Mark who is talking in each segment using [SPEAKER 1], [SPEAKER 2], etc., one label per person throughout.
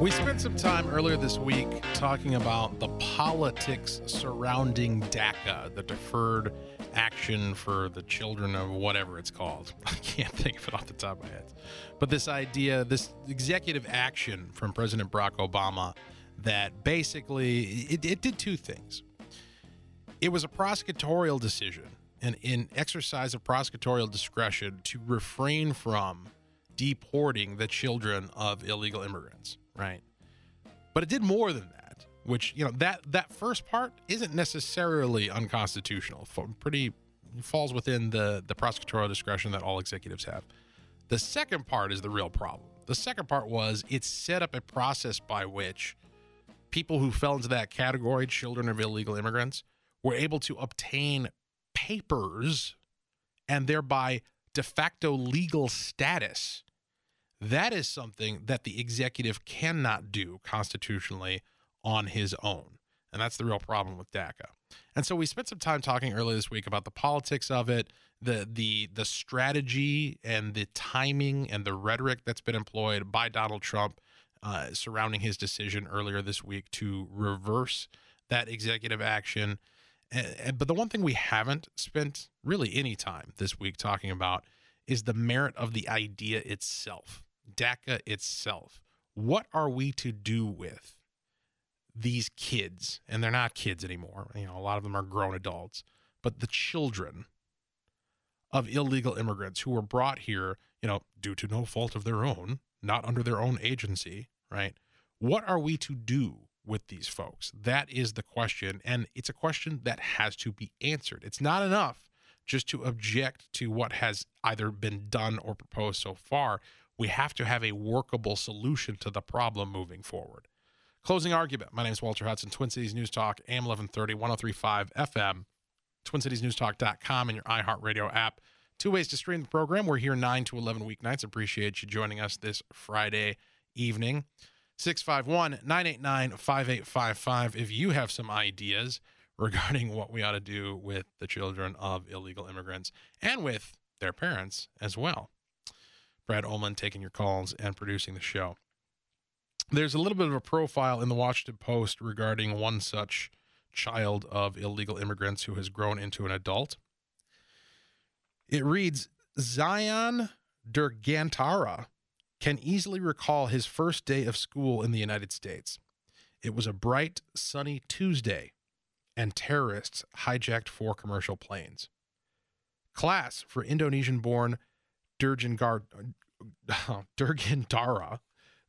[SPEAKER 1] We spent some time earlier this week talking about the politics surrounding DACA, the Deferred Action for the Children of whatever it's called. I can't think of it off the top of my head. But this idea, this executive action from President Barack Obama that basically it, it did two things. It was a prosecutorial decision, and in exercise of prosecutorial discretion to refrain from deporting the children of illegal immigrants, right? But it did more than that, which you know that that first part isn't necessarily unconstitutional. Pretty falls within the the prosecutorial discretion that all executives have. The second part is the real problem. The second part was it set up a process by which people who fell into that category, children of illegal immigrants, were able to obtain papers and thereby de facto legal status. That is something that the executive cannot do constitutionally on his own. And that's the real problem with DACA. And so we spent some time talking earlier this week about the politics of it, the the the strategy and the timing and the rhetoric that's been employed by Donald Trump uh, surrounding his decision earlier this week to reverse that executive action. And, but the one thing we haven't spent really any time this week talking about is the merit of the idea itself, DACA itself. What are we to do with these kids? And they're not kids anymore. You know, a lot of them are grown adults, but the children of illegal immigrants who were brought here, you know, due to no fault of their own, not under their own agency, right? What are we to do with these folks? That is the question. And it's a question that has to be answered. It's not enough just to object to what has either been done or proposed so far. We have to have a workable solution to the problem moving forward. Closing argument. My name is Walter Hudson, Twin Cities News Talk, AM 1130, 1035 FM, TwinCitiesNewsTalk.com, and your iHeartRadio app. Two ways to stream the program. We're here 9 to 11 weeknights. Appreciate you joining us this Friday evening. 651 989 5855. If you have some ideas regarding what we ought to do with the children of illegal immigrants and with their parents as well. Brad Ullman taking your calls and producing the show. There's a little bit of a profile in the Washington Post regarding one such child of illegal immigrants who has grown into an adult. It reads Zion Dirgantara can easily recall his first day of school in the United States. It was a bright, sunny Tuesday, and terrorists hijacked four commercial planes. Class for Indonesian born Durgan Dara,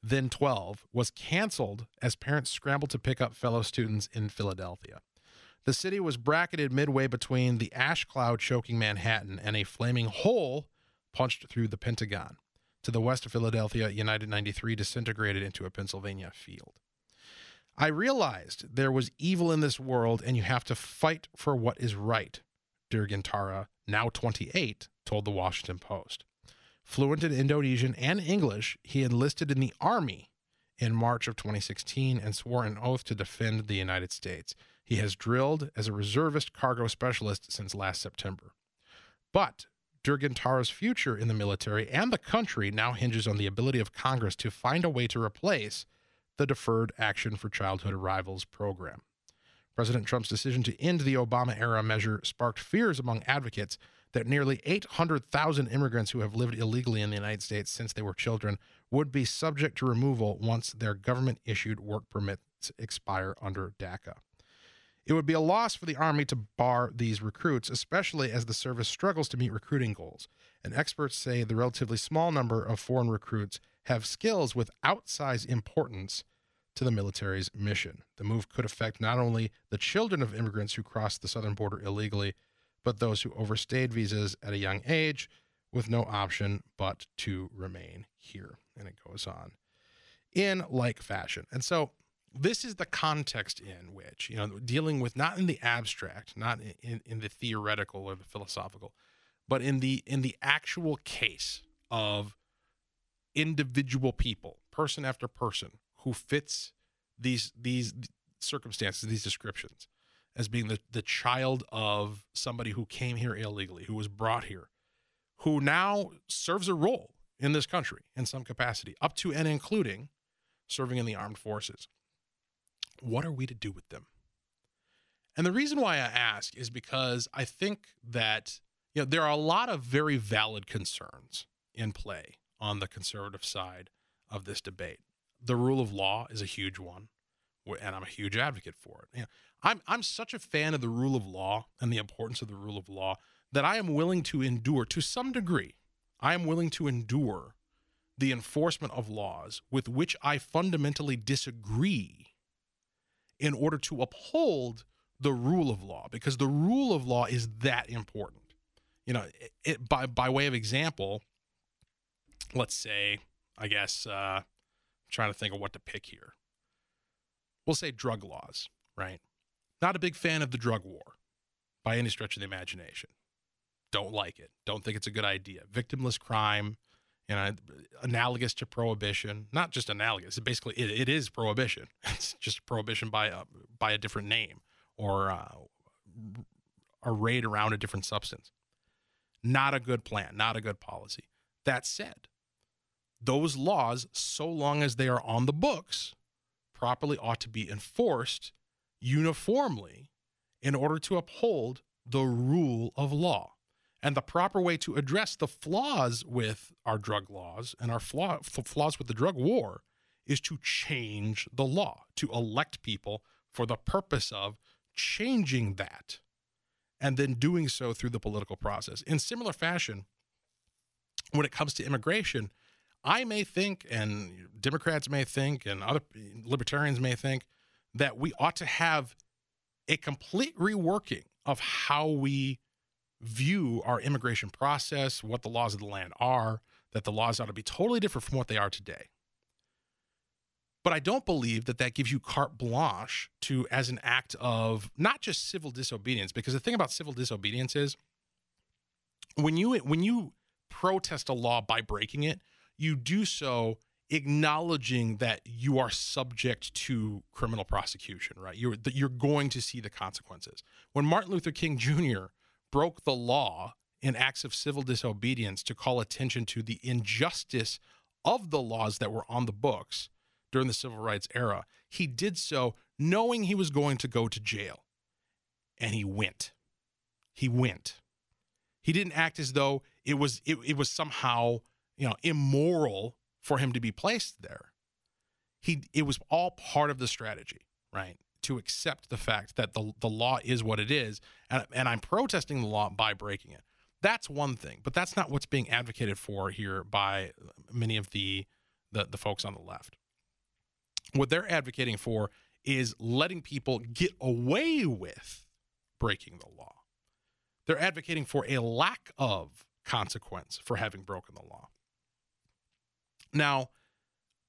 [SPEAKER 1] then 12, was canceled as parents scrambled to pick up fellow students in Philadelphia. The city was bracketed midway between the ash cloud choking Manhattan and a flaming hole punched through the Pentagon. To the west of Philadelphia, United 93 disintegrated into a Pennsylvania field. I realized there was evil in this world and you have to fight for what is right, Dirgantara, now 28, told the Washington Post. Fluent in Indonesian and English, he enlisted in the Army in March of 2016 and swore an oath to defend the United States. He has drilled as a reservist cargo specialist since last September. But Dirgantara's future in the military and the country now hinges on the ability of Congress to find a way to replace the Deferred Action for Childhood Arrivals program. President Trump's decision to end the Obama era measure sparked fears among advocates that nearly 800,000 immigrants who have lived illegally in the United States since they were children would be subject to removal once their government issued work permits expire under DACA. It would be a loss for the Army to bar these recruits, especially as the service struggles to meet recruiting goals. And experts say the relatively small number of foreign recruits have skills with outsized importance to the military's mission. The move could affect not only the children of immigrants who cross the southern border illegally, but those who overstayed visas at a young age with no option but to remain here. And it goes on in like fashion. And so this is the context in which you know dealing with not in the abstract not in, in the theoretical or the philosophical but in the in the actual case of individual people person after person who fits these these circumstances these descriptions as being the, the child of somebody who came here illegally, who was brought here, who now serves a role in this country in some capacity, up to and including serving in the armed forces. What are we to do with them? And the reason why I ask is because I think that you know there are a lot of very valid concerns in play on the conservative side of this debate. The rule of law is a huge one, and I'm a huge advocate for it. You know, I'm I'm such a fan of the rule of law and the importance of the rule of law that I am willing to endure to some degree. I am willing to endure the enforcement of laws with which I fundamentally disagree in order to uphold the rule of law because the rule of law is that important. You know, it, it, by by way of example, let's say, I guess, uh, I'm trying to think of what to pick here. We'll say drug laws, right? Not a big fan of the drug war by any stretch of the imagination. Don't like it. Don't think it's a good idea. Victimless crime, you know, analogous to prohibition. Not just analogous. It basically it, it is prohibition. It's just prohibition by a by a different name or uh, arrayed around a different substance. Not a good plan, not a good policy. That said, those laws, so long as they are on the books, properly ought to be enforced uniformly in order to uphold the rule of law. And the proper way to address the flaws with our drug laws and our flaw, flaws with the drug war is to change the law, to elect people for the purpose of changing that and then doing so through the political process. In similar fashion, when it comes to immigration, I may think, and Democrats may think, and other libertarians may think, that we ought to have a complete reworking of how we view our immigration process, what the laws of the land are, that the laws ought to be totally different from what they are today. But I don't believe that that gives you carte blanche to, as an act of not just civil disobedience, because the thing about civil disobedience is when you when you protest a law by breaking it, you do so acknowledging that you are subject to criminal prosecution, right? You're you're going to see the consequences. When Martin Luther King Jr. broke the law in acts of civil disobedience to call attention to the injustice of the laws that were on the books during the civil rights era, he did so knowing he was going to go to jail. And he went. He went. He didn't act as though it was it, it was somehow, you know, immoral for him to be placed there. He it was all part of the strategy, right? To accept the fact that the the law is what it is, and and I'm protesting the law by breaking it. That's one thing, but that's not what's being advocated for here by many of the the, the folks on the left. What they're advocating for is letting people get away with breaking the law. They're advocating for a lack of consequence for having broken the law. Now,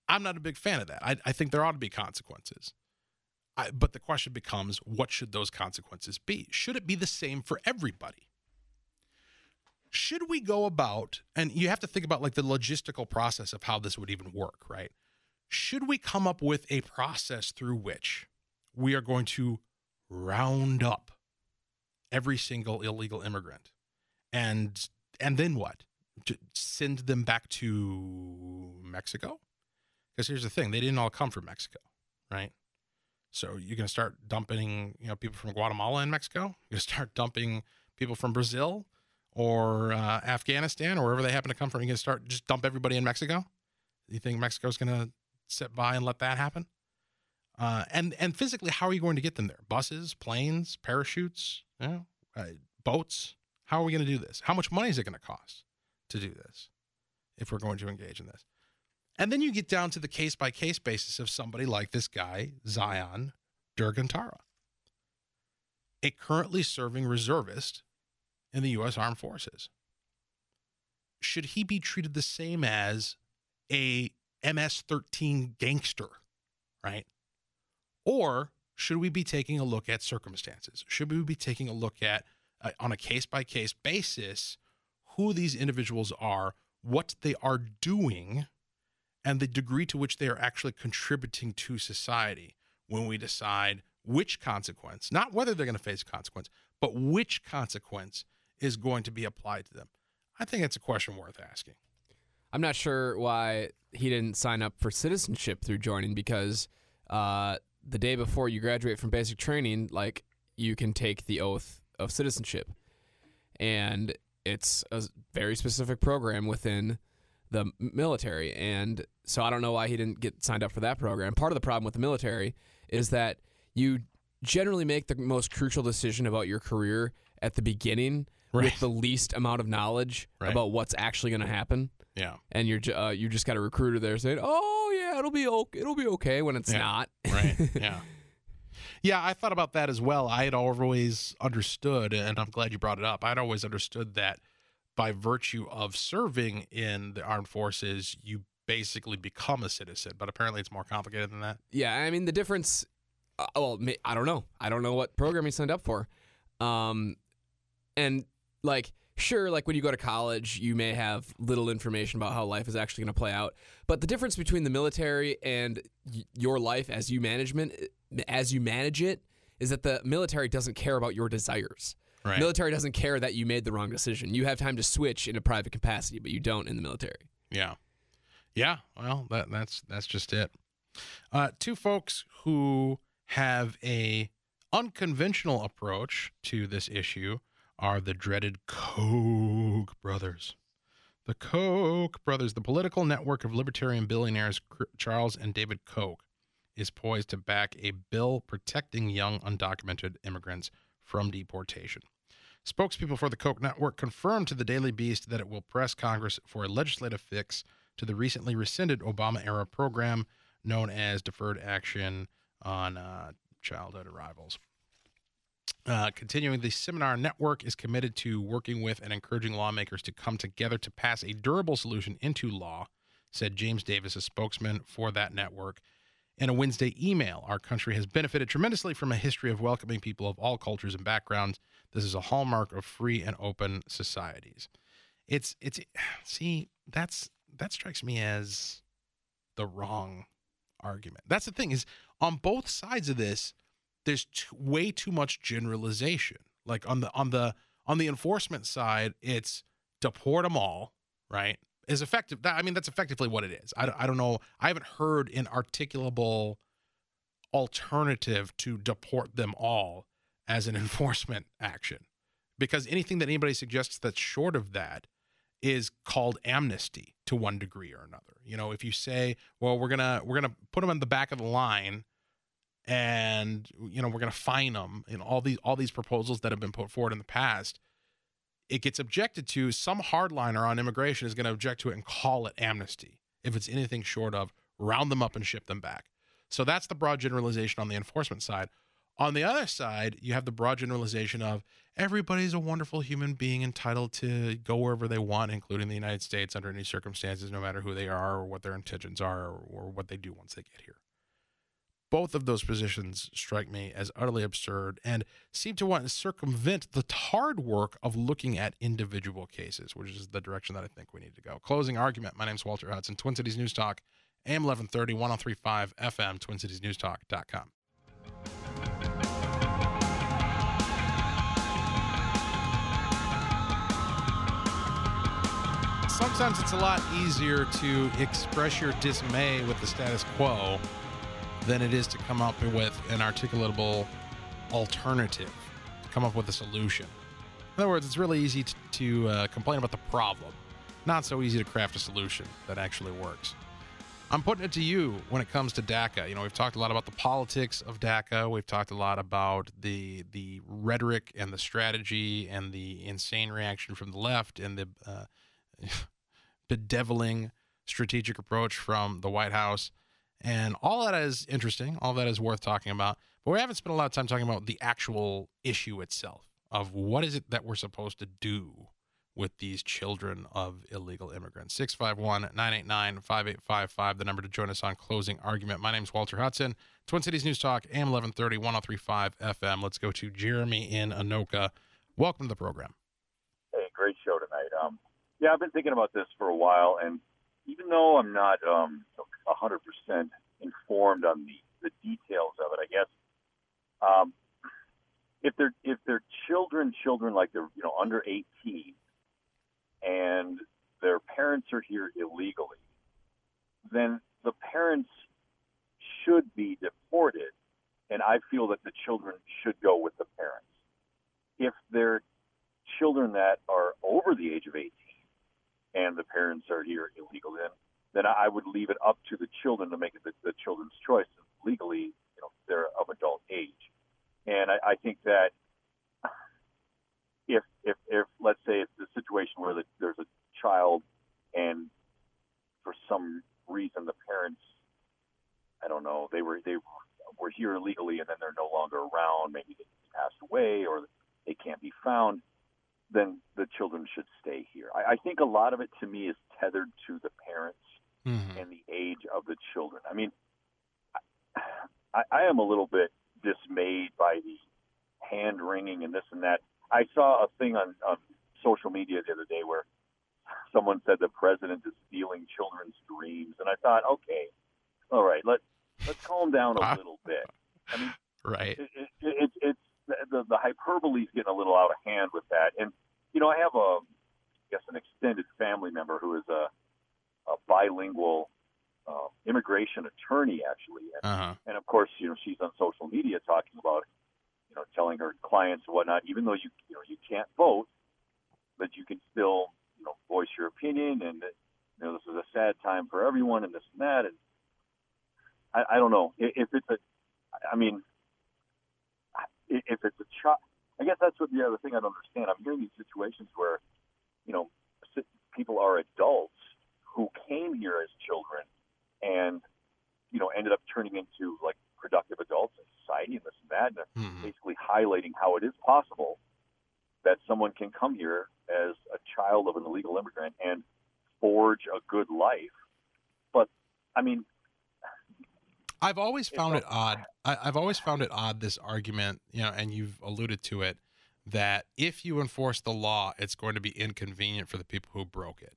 [SPEAKER 1] I'm not a big fan of that. I, I think there ought to be consequences. But the question becomes what should those consequences be? Should it be the same for everybody? Should we go about, and you have to think about like the logistical process of how this would even work, right? Should we come up with a process through which we are going to round up every single illegal immigrant and and then what? To send them back to Mexico? Because here's the thing, they didn't all come from Mexico, right? So you're going to start dumping, you know, people from Guatemala and Mexico. You're going to start dumping people from Brazil or uh, Afghanistan or wherever they happen to come from. You're going to start just dump everybody in Mexico. You think Mexico's going to sit by and let that happen? Uh, and and physically, how are you going to get them there? Buses, planes, parachutes, you know, uh, boats. How are we going to do this? How much money is it going to cost to do this if we're going to engage in this? And then you get down to the case by case basis of somebody like this guy, Zion Dirgantara, a currently serving reservist in the U.S. Armed Forces. Should he be treated the same as a MS 13 gangster, right? Or should we be taking a look at circumstances? Should we be taking a look at, uh, on a case by case basis, who these individuals are, what they are doing, and the degree to which they are actually contributing to society when we decide which consequence, not whether they're going to face consequence, but which consequence is going to be applied to them. I think it's a question worth asking.
[SPEAKER 2] I'm not sure why he didn't sign up for citizenship through joining because uh, the day before you graduate from basic training, like you can take the oath of citizenship, and it's a very specific program within the military. And so I don't know why he didn't get signed up for that program. Part of the problem with the military is that you generally make the most crucial decision about your career at the beginning right. with the least amount of knowledge right. about what's actually going to happen.
[SPEAKER 1] Yeah,
[SPEAKER 2] and you're uh, you just got a recruiter there saying, "Oh yeah, it'll be okay. It'll be okay," when it's
[SPEAKER 1] yeah.
[SPEAKER 2] not.
[SPEAKER 1] right. Yeah. Yeah, I thought about that as well. I had always understood, and I'm glad you brought it up. I'd always understood that by virtue of serving in the armed forces, you basically become a citizen. But apparently, it's more complicated than that.
[SPEAKER 2] Yeah, I mean the difference. Uh, well, I don't know. I don't know what program he signed up for. Um, and like sure like when you go to college you may have little information about how life is actually going to play out but the difference between the military and y- your life as you management as you manage it is that the military doesn't care about your desires right. military doesn't care that you made the wrong decision you have time to switch in a private capacity but you don't in the military
[SPEAKER 1] yeah yeah well that, that's that's just it uh, two folks who have a unconventional approach to this issue are the dreaded Koch brothers. The Koch brothers, the political network of libertarian billionaires Charles and David Koch, is poised to back a bill protecting young undocumented immigrants from deportation. Spokespeople for the Koch network confirmed to the Daily Beast that it will press Congress for a legislative fix to the recently rescinded Obama era program known as Deferred Action on uh, Childhood Arrivals. Uh, continuing, the seminar network is committed to working with and encouraging lawmakers to come together to pass a durable solution into law, said James Davis, a spokesman for that network. In a Wednesday email, our country has benefited tremendously from a history of welcoming people of all cultures and backgrounds. This is a hallmark of free and open societies. It's it's see that's that strikes me as the wrong argument. That's the thing is on both sides of this there's too, way too much generalization. Like on the on the on the enforcement side, it's deport them all, right? Is effective. That, I mean, that's effectively what it is. I, I don't know. I haven't heard an articulable alternative to deport them all as an enforcement action, because anything that anybody suggests that's short of that is called amnesty to one degree or another. You know, if you say, well, we're gonna we're gonna put them on the back of the line and you know we're going to fine them and all these all these proposals that have been put forward in the past it gets objected to some hardliner on immigration is going to object to it and call it amnesty if it's anything short of round them up and ship them back. So that's the broad generalization on the enforcement side. On the other side you have the broad generalization of everybody's a wonderful human being entitled to go wherever they want including the united states under any circumstances no matter who they are or what their intentions are or, or what they do once they get here both of those positions strike me as utterly absurd and seem to want to circumvent the hard work of looking at individual cases, which is the direction that I think we need to go. Closing argument. My name is Walter Hudson, Twin Cities News Talk, AM 1130, 1035 FM, TwinCitiesNewsTalk.com. Sometimes it's a lot easier to express your dismay with the status quo than it is to come up with an articulatable alternative, to come up with a solution. In other words, it's really easy to, to uh, complain about the problem, not so easy to craft a solution that actually works. I'm putting it to you when it comes to DACA. You know, we've talked a lot about the politics of DACA. We've talked a lot about the the rhetoric and the strategy and the insane reaction from the left and the uh, bedeviling strategic approach from the White House. And all that is interesting, all that is worth talking about. But we haven't spent a lot of time talking about the actual issue itself of what is it that we're supposed to do with these children of illegal immigrants. 651 989 5855, the number to join us on closing argument. My name is Walter Hudson, Twin Cities News Talk, AM 1130, 1035 FM. Let's go to Jeremy in Anoka. Welcome to the program.
[SPEAKER 3] Hey, great show tonight. Um, yeah, I've been thinking about this for a while, and even though I'm not um, 100% informed on the, the details of it, I guess Um, if they're if they're children, children like they're you know under 18, and their parents are here illegally, then the parents should be deported, and I feel that the children should go with the parents. If they're children that are over the age of 18 and the parents are here illegally, then then I would leave it up to the children to make the, the children's choice. Legally, you know, they're of adult age, and I, I think that if if if let's say it's a situation where the, there's a child and for some reason the parents, I don't know, they were they were here illegally and then they're no longer around, maybe they passed away or they can't be found, then the children should stay here. I, I think a lot of it to me is tethered to the parents
[SPEAKER 1] Mhm.
[SPEAKER 3] and the age of the children. I mean, I, I am a little bit dismayed by the hand wringing and this and that. I saw a thing on, on social media the other day where someone said the president is stealing children's dreams, and I thought, okay, all right, let let's calm down a little bit. I mean,
[SPEAKER 1] Right.
[SPEAKER 3] it, it, it, it's the the hyperbole is getting a little out of hand with that. And you know, I have a I guess an extended family member who is a, a bilingual uh, immigration attorney, actually. And,
[SPEAKER 1] Uh huh.
[SPEAKER 3] and of course, you know, she's on social media talking about you know telling her clients and whatnot. Even though you you know you can't vote, but you can still you know voice your opinion. And you know, this is a sad time for everyone, and this and that. And I, I don't know if, if it's a I mean, if it's a child, I guess that's what the other thing I don't understand. I'm hearing these situations where, you know, people are adults who came here as children and, you know, ended up turning into like productive adults in society and this and that, and
[SPEAKER 1] Mhm.
[SPEAKER 3] basically highlighting how it is possible that someone can come here as a child of an illegal immigrant and forge a good life. But I mean,
[SPEAKER 1] I've always found it odd. I, I've always found it odd this argument, you know, and you've alluded to it, that if you enforce the law, it's going to be inconvenient for the people who broke it.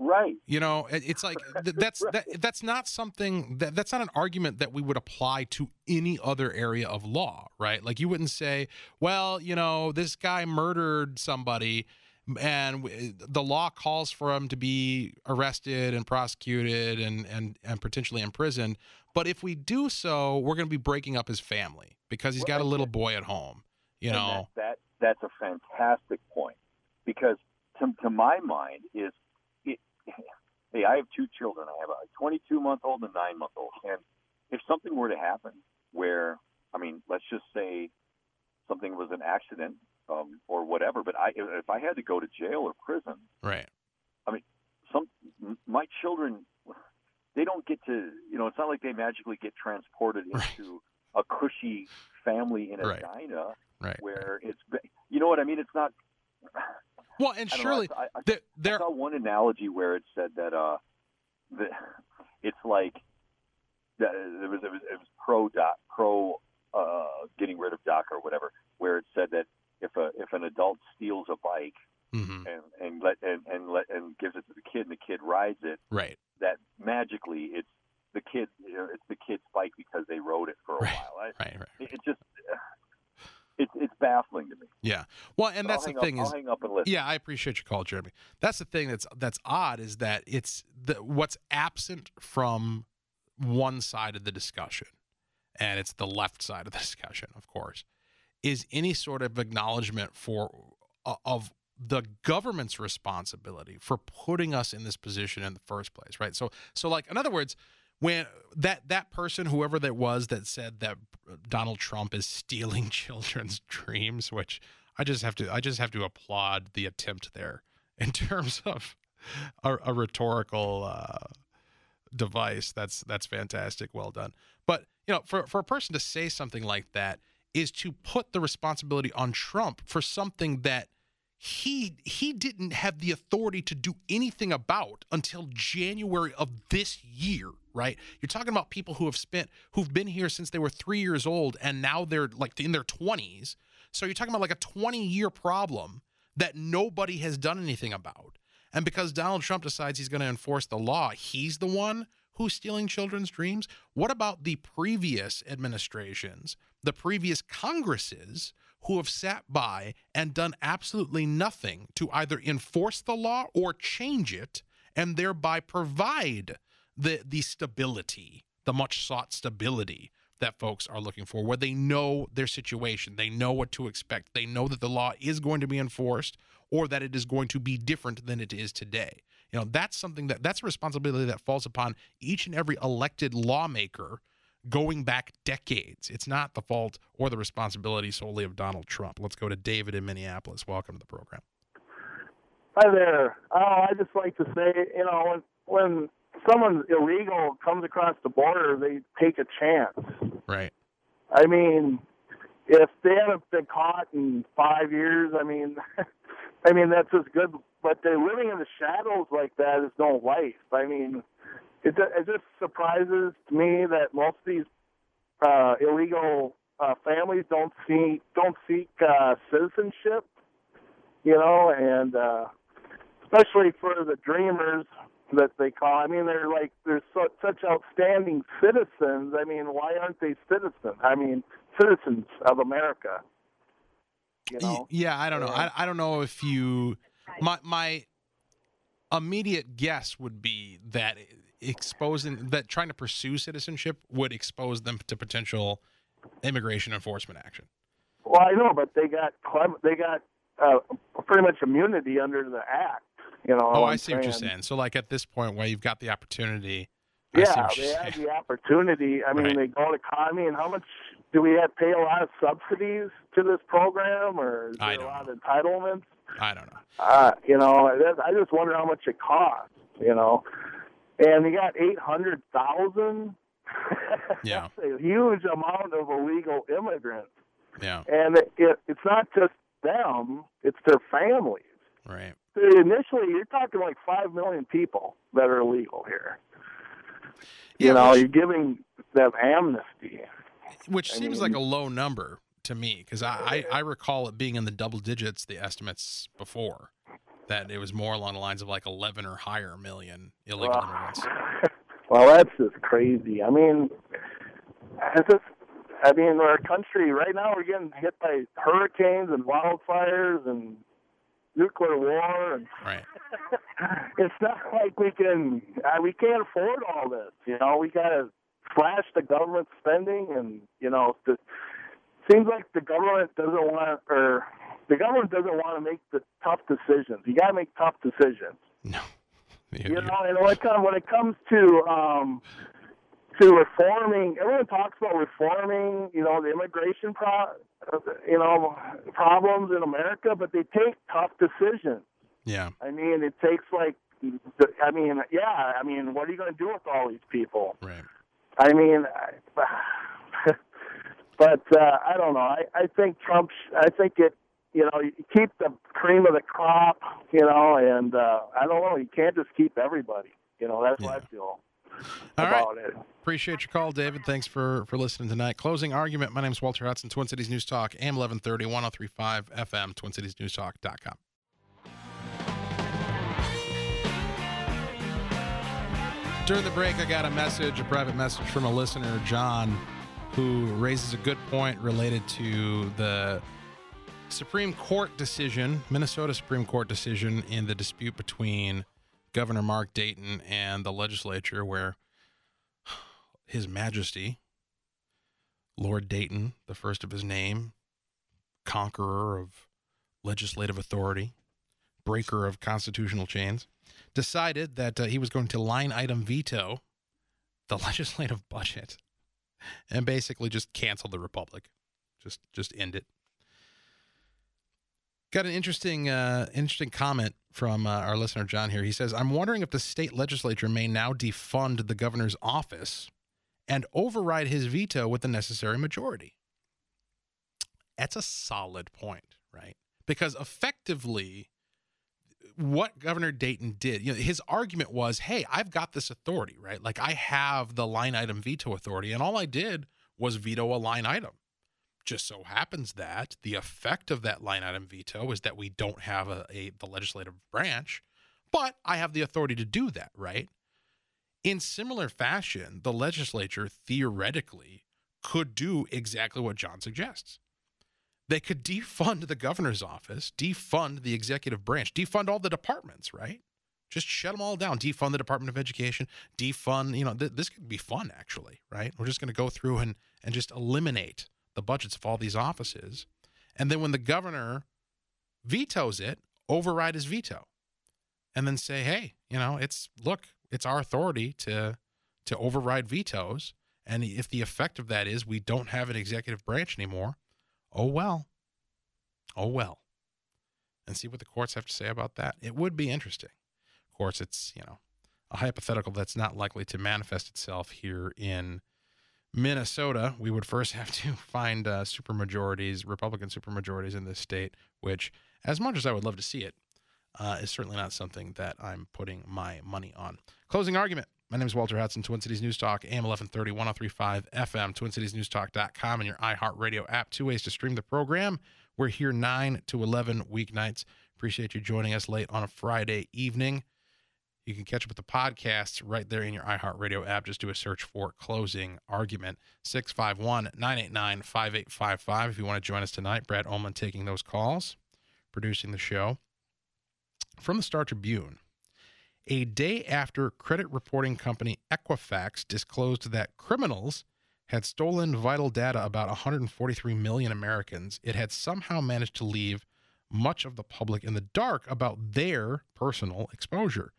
[SPEAKER 3] Right?
[SPEAKER 1] You know, it's like th- that's that, that's not something that that's not an argument that we would apply to any other area of law, right? Like you wouldn't say, well, you know, this guy murdered somebody and the law calls for him to be arrested and prosecuted and and and potentially imprisoned, but if we do so, we're going to be breaking up his family because he's got a little boy at home, you know.
[SPEAKER 3] that, that that's a fantastic point because to, to my mind is hey I have two children I have a 22 month old and a nine month old and if something were to happen where I mean let's just say something was an accident um, or whatever but I if I had to go to jail or prison
[SPEAKER 1] Right.
[SPEAKER 3] I mean, some my children they don't get to you know it's not like they magically get transported
[SPEAKER 1] Right.
[SPEAKER 3] into a cushy family in
[SPEAKER 1] Right.
[SPEAKER 3] Edina
[SPEAKER 1] Right.
[SPEAKER 3] where it's you know what I mean it's not
[SPEAKER 1] Well, and
[SPEAKER 3] I don't know,
[SPEAKER 1] surely
[SPEAKER 3] I, I,
[SPEAKER 1] there,
[SPEAKER 3] I
[SPEAKER 1] there
[SPEAKER 3] saw one analogy where it said that uh the, it's like that it was it was, it was pro doc pro uh getting rid of doc or whatever where it said that if a if an adult steals a bike
[SPEAKER 1] Mhm.
[SPEAKER 3] and and let and, and let and gives it to the kid and the kid rides it
[SPEAKER 1] right.
[SPEAKER 3] that magically it's the kid you know, it's the kid's bike because they rode it for a
[SPEAKER 1] Right.
[SPEAKER 3] while I,
[SPEAKER 1] Right, right.
[SPEAKER 3] it, it just it's it's baffling to me
[SPEAKER 1] Yeah. Well, and
[SPEAKER 3] But
[SPEAKER 1] that's the thing
[SPEAKER 3] up,
[SPEAKER 1] is
[SPEAKER 3] I'll hang up and listen
[SPEAKER 1] Yeah, I appreciate your call, Jeremy. That's the thing that's that's odd is that it's the what's absent from one side of the discussion, and it's the left side of the discussion, of course, is any sort of acknowledgement for uh, of the government's responsibility for putting us in this position in the first place, right? So, so like in other words, when that that person, whoever that was, that said that Donald Trump is stealing children's dreams, which I just have to I just have to applaud the attempt there in terms of a, a rhetorical uh, device. That's that's fantastic. Well done. But you know, for for a person to say something like that is to put the responsibility on Trump for something that he he didn't have the authority to do anything about until January of this year, right? You're talking about people who have spent who've been here since they were 3 years old and now they're like in their 20s. So you're talking about like a 20 year problem that nobody has done anything about. And because Donald Trump decides he's going to enforce the law, he's the one who's stealing children's dreams? What about the previous administrations, the previous Congresses who have sat by and done absolutely nothing to either enforce the law or change it and thereby provide the the stability, the much sought stability that folks are looking for, where they know their situation, they know what to expect, they know that the law is going to be enforced or that it is going to be different than it is today. You know, that's something that that's a responsibility that falls upon each and every elected lawmaker going back decades. It's not the fault or the responsibility solely of Donald Trump. Let's go to David in Minneapolis. Welcome to the program.
[SPEAKER 4] Hi there. Oh, I just like to say, you know, when when someone illegal comes across the border, they take a chance.
[SPEAKER 1] Right.
[SPEAKER 4] I mean, if they haven't been caught in five years, I mean, I mean that's just good. But they're living in the shadows like that is no life. I mean, it it just surprises me that most of these uh, illegal uh, families don't seek don't seek uh, citizenship. You know, and uh, especially for the dreamers that they call. I mean, they're like they're so, such outstanding citizens. I mean, why aren't they citizens? I mean, citizens of America. You know?
[SPEAKER 1] Yeah, I don't know. I, I don't know if you my my immediate guess would be that exposing that trying to pursue citizenship would expose them to potential immigration enforcement action.
[SPEAKER 4] Well, I know, but they got they got uh, pretty much immunity under the act. You know.
[SPEAKER 1] Oh, I see what you're saying. So, like at this point, where you've got the opportunity.
[SPEAKER 4] Yeah, they have the opportunity. I mean, right. they go to. I mean, how much do we have pay a lot of subsidies to this program, or is there a lot
[SPEAKER 1] know.
[SPEAKER 4] of entitlements?
[SPEAKER 1] I don't know.
[SPEAKER 4] Uh, you know, I just wonder how much it costs. You know, and you got eight hundred thousand.
[SPEAKER 1] yeah,
[SPEAKER 4] that's a huge amount of illegal immigrants.
[SPEAKER 1] Yeah,
[SPEAKER 4] and it, it, it's not just them; it's their families.
[SPEAKER 1] Right.
[SPEAKER 4] Initially, you're talking like five million people that are illegal here.
[SPEAKER 1] Yeah,
[SPEAKER 4] you know,
[SPEAKER 1] which,
[SPEAKER 4] you're giving them amnesty.
[SPEAKER 1] Which
[SPEAKER 4] I
[SPEAKER 1] seems
[SPEAKER 4] mean-
[SPEAKER 1] like a low number to me because I, I, I recall it being in the double digits, the estimates before, that it was more along the lines of like 11 or higher million illegal
[SPEAKER 4] Well,
[SPEAKER 1] immigrants.
[SPEAKER 4] well, that's just crazy. I mean, it's just, I mean, our country right now we're getting hit by hurricanes and wildfires and nuclear war, and
[SPEAKER 1] Right.
[SPEAKER 4] it's not like we can uh, we can't afford all this. You know, we got to slash the government spending, and you know, the, seems like the government doesn't want or the government doesn't want to make the tough decisions. You got to make tough decisions.
[SPEAKER 1] No.
[SPEAKER 4] You know, and when it comes when it comes to um, to reforming, everyone talks about reforming. You know, the immigration pro, you know, problems in America, but they take tough decisions.
[SPEAKER 1] yeah.
[SPEAKER 4] I mean, it takes like, I mean, yeah, I mean, what are you going to do with all these people?
[SPEAKER 1] Right.
[SPEAKER 4] I mean, I, but uh, I don't know. I, I think Trump. I think it. You know, you keep the cream of the crop. You know, and uh, I don't know. You can't just keep everybody. You know, that's what I feel
[SPEAKER 1] All right.
[SPEAKER 4] about it.
[SPEAKER 1] Appreciate your call, David. Thanks for for listening tonight. Closing argument. My name is Walter Hudson, Twin Cities News Talk, AM 1130, 1035 FM, TwinCitiesNewsTalk.com. During the break, I got a message, a private message from a listener, John, who raises a good point related to the Supreme Court decision, Minnesota Supreme Court decision in the dispute between Governor Mark Dayton and the legislature, where His Majesty, Lord Dayton, the first of his name, conqueror of legislative authority, breaker of constitutional chains, decided that uh, he was going to line item veto the legislative budget and basically just cancel the republic, just just end it. Got an interesting uh, interesting comment from uh, our listener John here. He says, "I'm wondering if the state legislature may now defund the governor's office and override his veto with the necessary majority." That's a solid point, right? Because effectively, what Governor Dayton did, you know, his argument was, "Hey, I've got this authority, right? Like I have the line item veto authority, and all I did was veto a line item." Just so happens that the effect of that line item veto is that we don't have a, a the legislative branch, but I have the authority to do that, right? In similar fashion, the legislature theoretically could do exactly what John suggests. They could defund the governor's office, defund the executive branch, defund all the departments, right? Just shut them all down. Defund the Department of Education. Defund, you know, th- this could be fun, actually, right? We're just going to go through and, and just eliminate the budgets of all these offices. And then when the governor vetoes it, override his veto. And then say, hey, you know, it's, look, it's our authority to to override vetoes. And if the effect of that is we don't have an executive branch anymore, oh well. Oh well. And see what the courts have to say about that. It would be interesting Of course, it's, you know, a hypothetical that's not likely to manifest itself here in Minnesota. We would first have to find uh, supermajorities, Republican supermajorities in this state, which, as much as I would love to see it, uh, is certainly not something that I'm putting my money on. Closing argument. My name is Walter Hudson, Twin Cities News Talk, AM 1130, 1035 FM, TwinCitiesNewsTalk.com, and your iHeartRadio app. Two ways to stream the program. We're here 9 to 11 weeknights. Appreciate you joining us late on a Friday evening. You can catch up with the podcast right there in your iHeartRadio app. Just do a search for Closing Argument. 651 989 5855. If you want to join us tonight, Brad Oman taking those calls, producing the show. From the Star Tribune, a day after credit reporting company Equifax disclosed that criminals had stolen vital data about 143 million Americans, it had somehow managed to leave much of the public in the dark about their personal exposure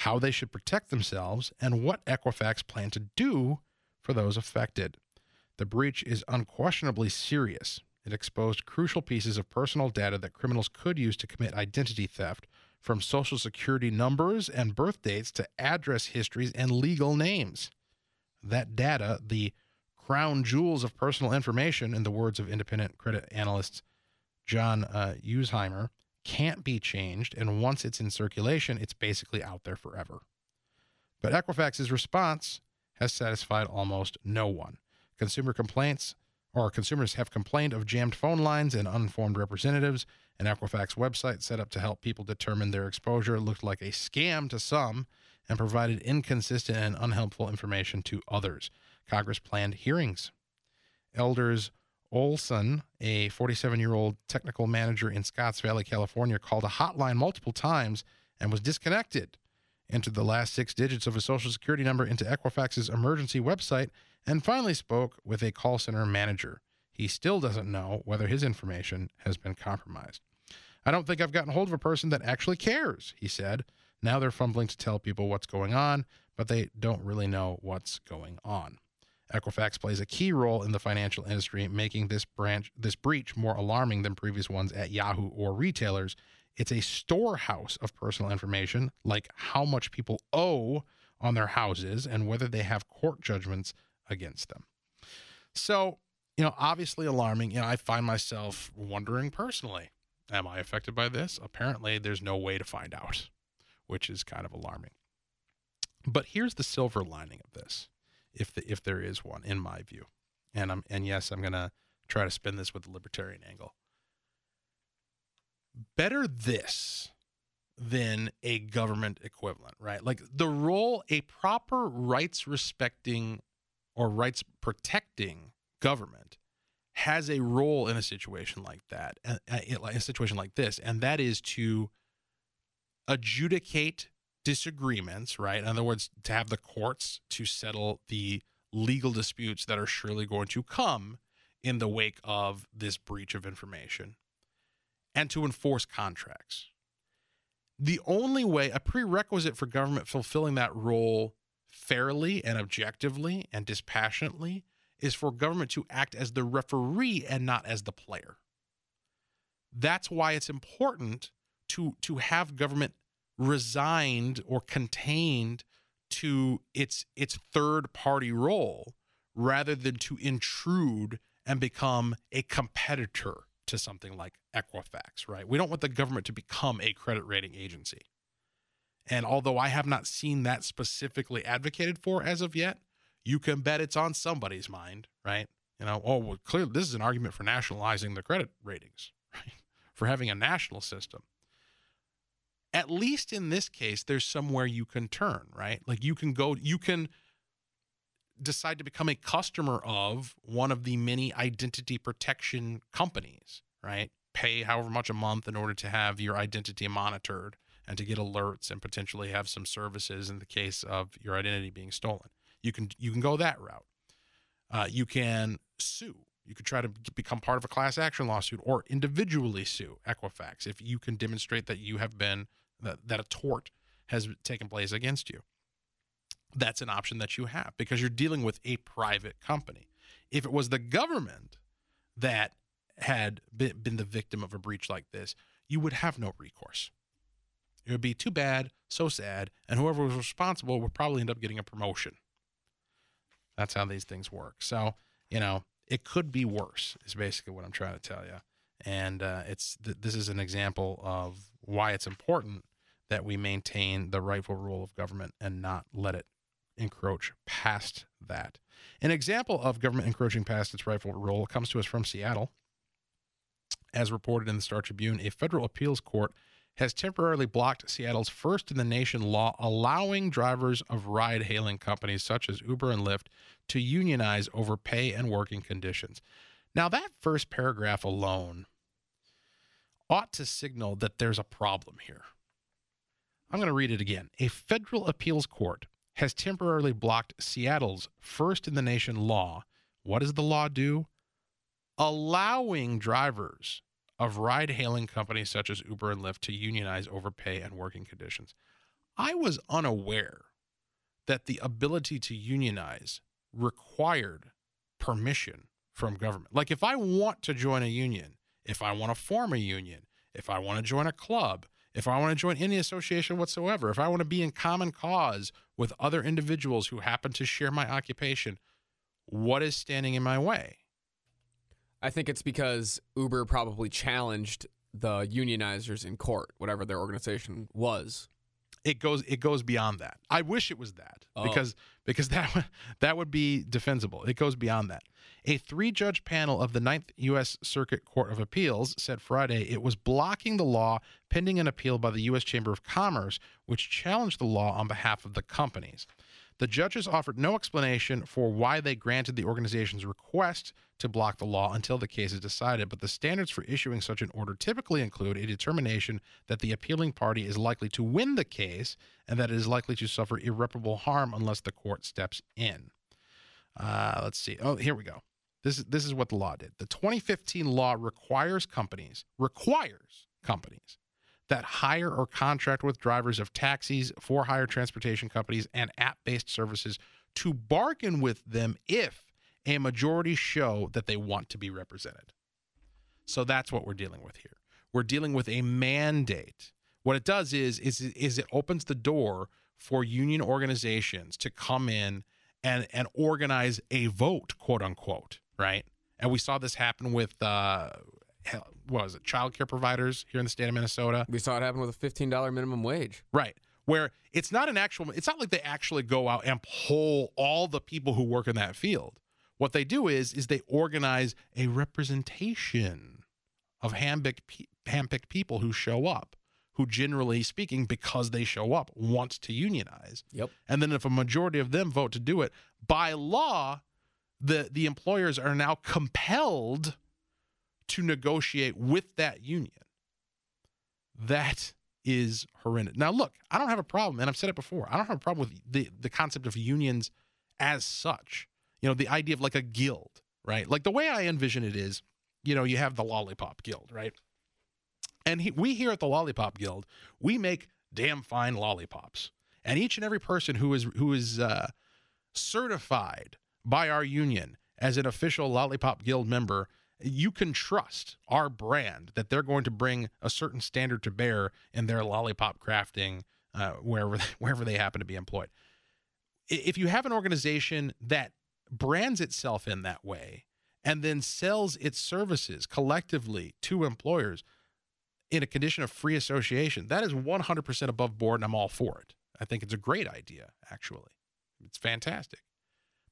[SPEAKER 1] how they should protect themselves, and what Equifax plan to do for those affected. The breach is unquestionably serious. It exposed crucial pieces of personal data that criminals could use to commit identity theft, from social security numbers and birth dates to address histories and legal names. That data, the crown jewels of personal information, in the words of independent credit analyst John uh, Ulzheimer, can't be changed, and once it's in circulation, it's basically out there forever. But Equifax's response has satisfied almost no one. Consumer complaints or consumers have complained of jammed phone lines and unformed representatives. An Equifax website set up to help people determine their exposure looked like a scam to some and provided inconsistent and unhelpful information to others. Congress planned hearings. Elders Olson, a 47 year old technical manager in Scotts Valley, California, called a hotline multiple times and was disconnected. Entered the last six digits of his social security number into Equifax's emergency website and finally spoke with a call center manager. He still doesn't know whether his information has been compromised. I don't think I've gotten hold of a person that actually cares, he said. Now they're fumbling to tell people what's going on, but they don't really know what's going on. Equifax plays a key role in the financial industry, making this branch this breach more alarming than previous ones at Yahoo or retailers. It's a storehouse of personal information, like how much people owe on their houses and whether they have court judgments against them. So, you know, obviously alarming. You know, I find myself wondering personally, am I affected by this? Apparently, there's no way to find out, which is kind of alarming. But here's the silver lining of this if the, if there is one, in my view. And I'm and yes, I'm gonna try to spin this with the libertarian angle. Better this than a government equivalent, right? Like the role a proper rights respecting or rights protecting government has a role in a situation like that, a situation like this, and that is to adjudicate disagreements, right? In other words, to have the courts to settle the legal disputes that are surely going to come in the wake of this breach of information and to enforce contracts. The only way, a prerequisite for government fulfilling that role fairly and objectively and dispassionately, is for government to act as the referee and not as the player. That's why it's important to, to have government resigned or contained to its its third party role rather than to intrude and become a competitor to something like Equifax, right? We don't want the government to become a credit rating agency. And although I have not seen that specifically advocated for as of yet, you can bet it's on somebody's mind, right? You know, oh, well, clearly this is an argument for nationalizing the credit ratings, right? For having a national system at least in this case, there's somewhere you can turn, right? Like you can go, you can decide to become a customer of one of the many identity protection companies, right? Pay however much a month in order to have your identity monitored and to get alerts and potentially have some services in the case of your identity being stolen. You can you can go that route. Uh, you can sue. You could try to become part of a class action lawsuit or individually sue Equifax if you can demonstrate that you have been that, that a tort has taken place against you. That's an option that you have because you're dealing with a private company. If it was the government that had been the victim of a breach like this, you would have no recourse. It would be too bad, so sad, and whoever was responsible would probably end up getting a promotion. That's how these things work. So, you know, it could be worse, is basically what I'm trying to tell you. And uh, it's th- this is an example of why it's important that we maintain the rightful rule of government and not let it encroach past that. An example of government encroaching past its rightful role comes to us from Seattle. As reported in the Star Tribune, a federal appeals court has temporarily blocked Seattle's first in the nation law allowing drivers of ride hailing companies such as Uber and Lyft to unionize over pay and working conditions. Now, that first paragraph alone ought to signal that there's a problem here. I'm going to read it again. A federal appeals court has temporarily blocked Seattle's first in the nation law. What does the law do? Allowing drivers of ride hailing companies such as Uber and Lyft to unionize over pay and working conditions. I was unaware that the ability to unionize required permission from government. Like if I want to join a union, if I want to form a union, if I want to join a club, if I want to join any association whatsoever, if I want to be in common cause with other individuals who happen to share my occupation, what is standing in my way?
[SPEAKER 2] I think it's because Uber probably challenged the unionizers in court, whatever their organization was.
[SPEAKER 1] It goes it goes beyond that. I wish it was that
[SPEAKER 2] Oh.
[SPEAKER 1] because because that that would be defensible. It goes beyond that. A three-judge panel of the Ninth U.S. Circuit Court of Appeals said Friday it was blocking the law pending an appeal by the U.S. Chamber of Commerce, which challenged the law on behalf of the companies. The judges offered no explanation for why they granted the organization's request to block the law until the case is decided, but the standards for issuing such an order typically include a determination that the appealing party is likely to win the case and that it is likely to suffer irreparable harm unless the court steps in. Uh, let's see. Oh, here we go. This is this is what the law did. The 2015 law requires companies requires companies that hire or contract with drivers of taxis, for hire transportation companies, and app based services to bargain with them if a majority show that they want to be represented. So that's what we're dealing with here. We're dealing with a mandate. What it does is is is it opens the door for union organizations to come in and and organize a vote, quote unquote, right? And we saw this happen with uh what was it, child care providers here in the state of Minnesota.
[SPEAKER 2] We saw it happen with a $15 minimum wage.
[SPEAKER 1] Right. Where it's not an actual, it's not like they actually go out and poll all the people who work in that field. What they do is, is they organize a representation of handpicked, pe- handpicked people who show up, who generally speaking, because they show up, want to unionize.
[SPEAKER 2] Yep.
[SPEAKER 1] And then if a majority of them vote to do it, by law, the, the employers are now compelled to negotiate with that union. That is horrendous. Now, look, I don't have a problem, and I've said it before. I don't have a problem with the the concept of unions as such. You know, the idea of like a guild, right? Like the way I envision it is, you know, you have the Lollipop Guild, right? And he, we here at the Lollipop Guild, we make damn fine lollipops, and each and every person who is who is uh, certified by our union as an official Lollipop Guild member you can trust our brand that they're going to bring a certain standard to bear in their lollipop crafting uh, wherever wherever they happen to be employed. If you have an organization that brands itself in that way and then sells its services collectively to employers in a condition of free association, that is 100% above board, and I'm all for it. I think it's a great idea, actually. It's fantastic.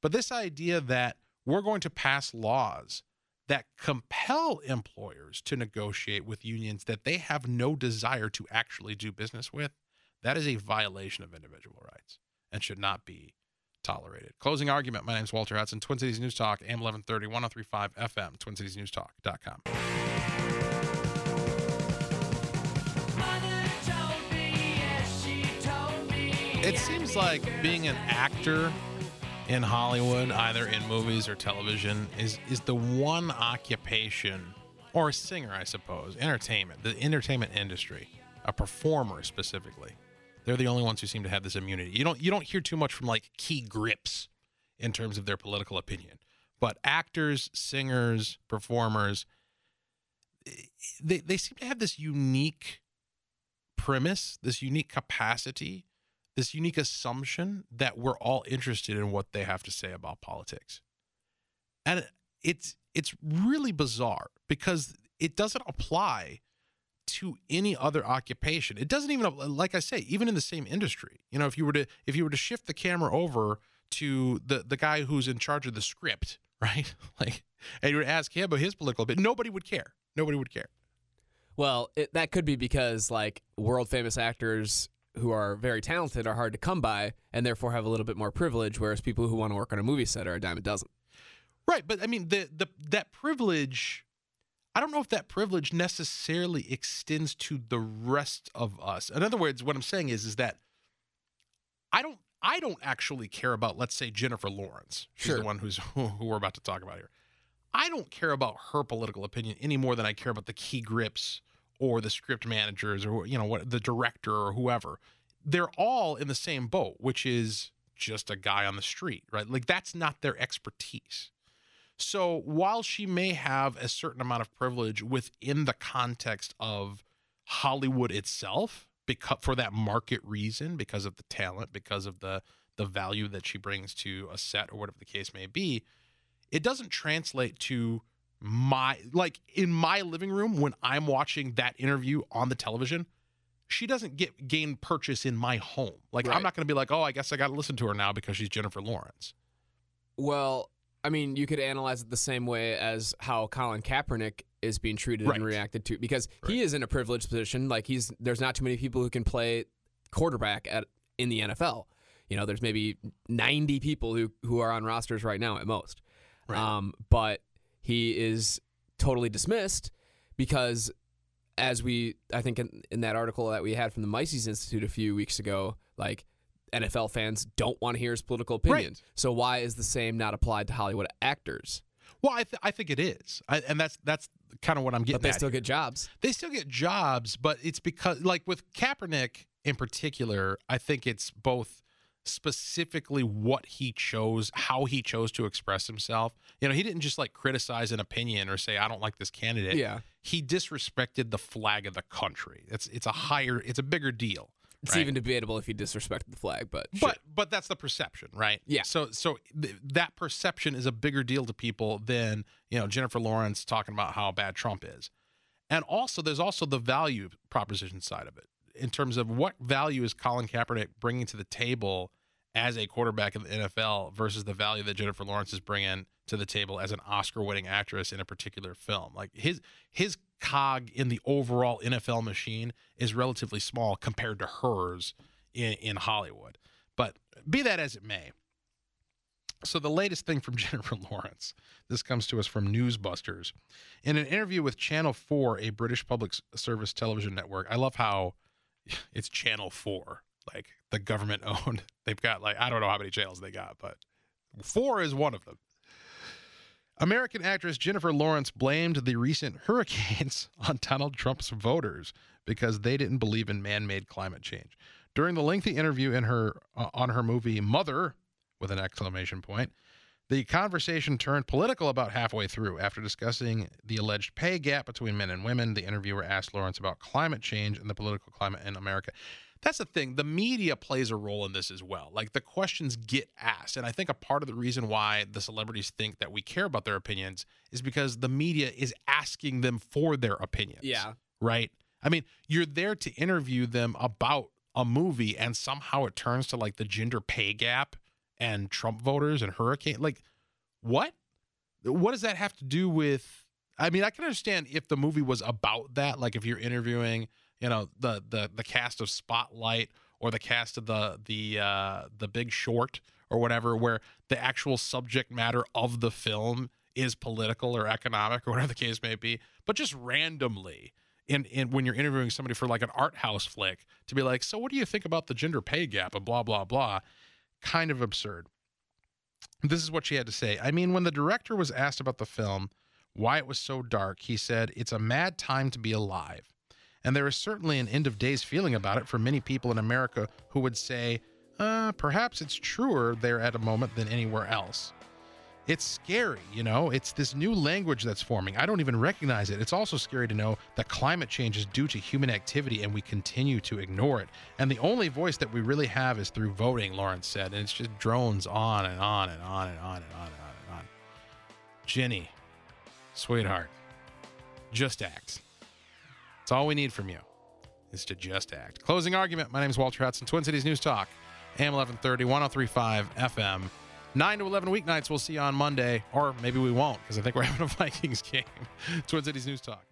[SPEAKER 1] But this idea that we're going to pass laws that compel employers to negotiate with unions that they have no desire to actually do business with, that is a violation of individual rights and should not be tolerated. Closing argument. My name is Walter Hudson, Twin Cities News Talk, AM 1130, 1035 FM, TwinCitiesNewsTalk.com. It seems like being an actor in Hollywood, either in movies or television, is is the one occupation, or a singer, I suppose, entertainment, the entertainment industry, a performer specifically. They're the only ones who seem to have this immunity. You don't you don't hear too much from like key grips in terms of their political opinion, but actors, singers, performers, they they seem to have this unique premise, this unique capacity this unique assumption that we're all interested in what they have to say about politics. And it's it's really bizarre because it doesn't apply to any other occupation. It doesn't even like I say, even in the same industry. You know, if you were to if you were to shift the camera over to the the guy who's in charge of the script, right? Like and you would ask him about his political bit, nobody would care. Nobody would care.
[SPEAKER 2] Well, it, that could be because like world famous actors who are very talented are hard to come by and therefore have a little bit more privilege, whereas people who want to work on a movie set are a dime a dozen.
[SPEAKER 1] Right, but I mean the the that privilege I don't know if that privilege necessarily extends to the rest of us. In other words, what I'm saying is is that I don't I don't actually care about let's say Jennifer Lawrence. She's
[SPEAKER 2] Sure.
[SPEAKER 1] the one who's who we're about to talk about here. I don't care about her political opinion any more than I care about the key grips or the script managers or you know what the director or whoever. They're all in the same boat, which is just a guy on the street, right? Like that's not their expertise. So while she may have a certain amount of privilege within the context of Hollywood itself, because for that market reason, because of the talent, because of the the value that she brings to a set or whatever the case may be, it doesn't translate to my like in my living room when I'm watching that interview on the television. She doesn't get gain purchase in my home. Like I'm not going to be like, oh, I guess I got to listen to her now because she's Jennifer Lawrence.
[SPEAKER 2] Well, I mean, you could analyze it the same way as how Colin Kaepernick is being treated
[SPEAKER 1] Right.
[SPEAKER 2] and reacted to because he is in a privileged position. Like he's there's not too many people who can play quarterback at in the NFL. You know, there's maybe 90 people who who are on rosters right now at most.
[SPEAKER 1] Right.
[SPEAKER 2] Um, but he is totally dismissed because as we I think in, in that article that we had from the Mises Institute a few weeks ago, like NFL fans don't want to hear his political opinions.
[SPEAKER 1] Right.
[SPEAKER 2] So why is the same not applied to Hollywood actors?
[SPEAKER 1] Well, I, th- I think it is, I, and that's that's kind of what I'm getting.
[SPEAKER 2] But they still
[SPEAKER 1] here.
[SPEAKER 2] get jobs.
[SPEAKER 1] they still get jobs, but it's because like with Kaepernick in particular, I think it's both specifically what he chose, how he chose to express himself. You know, he didn't just like criticize an opinion or say I don't like this candidate.
[SPEAKER 2] Yeah.
[SPEAKER 1] He disrespected the flag of the country. It's it's a higher, it's a bigger deal.
[SPEAKER 2] It's
[SPEAKER 1] right?
[SPEAKER 2] even debatable if he disrespected the flag, but
[SPEAKER 1] But
[SPEAKER 2] sure.
[SPEAKER 1] but that's the perception, right?
[SPEAKER 2] Yeah.
[SPEAKER 1] So so th- that perception is a bigger deal to people than you know Jennifer Lawrence talking about how bad Trump is, and also there's also the value proposition side of it in terms of what value is Colin Kaepernick bringing to the table as a quarterback in the NFL versus the value that Jennifer Lawrence is bringing to the table as an Oscar-winning actress in a particular film. Like his his cog in the overall NFL machine is relatively small compared to hers in in Hollywood. But be that as it may, so the latest thing from Jennifer Lawrence. This comes to us from Newsbusters. In an interview with Channel 4, a British public service television network. I love how it's Channel 4, like the government owned. They've got like I don't know how many channels they got, but 4 is one of them. American actress Jennifer Lawrence blamed the recent hurricanes on Donald Trump's voters because they didn't believe in man-made climate change. During the lengthy interview in her uh, on her movie Mother with an exclamation point, the conversation turned political about halfway through. After discussing the alleged pay gap between men and women, the interviewer asked Lawrence about climate change and the political climate in America. That's the thing. The media plays a role in this as well. Like the questions get asked. And I think a part of the reason why the celebrities think that we care about their opinions is because the media is asking them for their opinions.
[SPEAKER 2] Yeah.
[SPEAKER 1] Right? I mean, you're there to interview them about a movie and somehow it turns to like the gender pay gap and Trump voters and hurricane. Like, what? what does that have to do with? I mean, I can understand if the movie was about that, like if you're interviewing, you know, the the the cast of Spotlight or the cast of the the uh, the Big Short or whatever, where the actual subject matter of the film is political or economic or whatever the case may be, but just randomly. In, in when you're interviewing somebody for like an art house flick to be like, so what do you think about the gender pay gap and blah blah blah, kind of absurd. This is what she had to say. I mean, when the director was asked about the film, why it was so dark, he said, It's a mad time to be alive. And there is certainly an end of days feeling about it for many people in America who would say, uh, perhaps it's truer there at a moment than anywhere else. It's scary, you know? It's this new language that's forming. I don't even recognize it. It's also scary to know that climate change is due to human activity and we continue to ignore it. And the only voice that we really have is through voting, Lawrence said. And it's just drones on and on and on and on and on and on and on. Jenny, sweetheart, just act. That's all we need from you is to just act. Closing argument. My name is Walter Hudson, Twin Cities News Talk, AM 1130, 1035 FM. 9 to 11 weeknights. We'll see you on Monday, or maybe we won't because I think we're having a Vikings game. Twin Cities News Talk.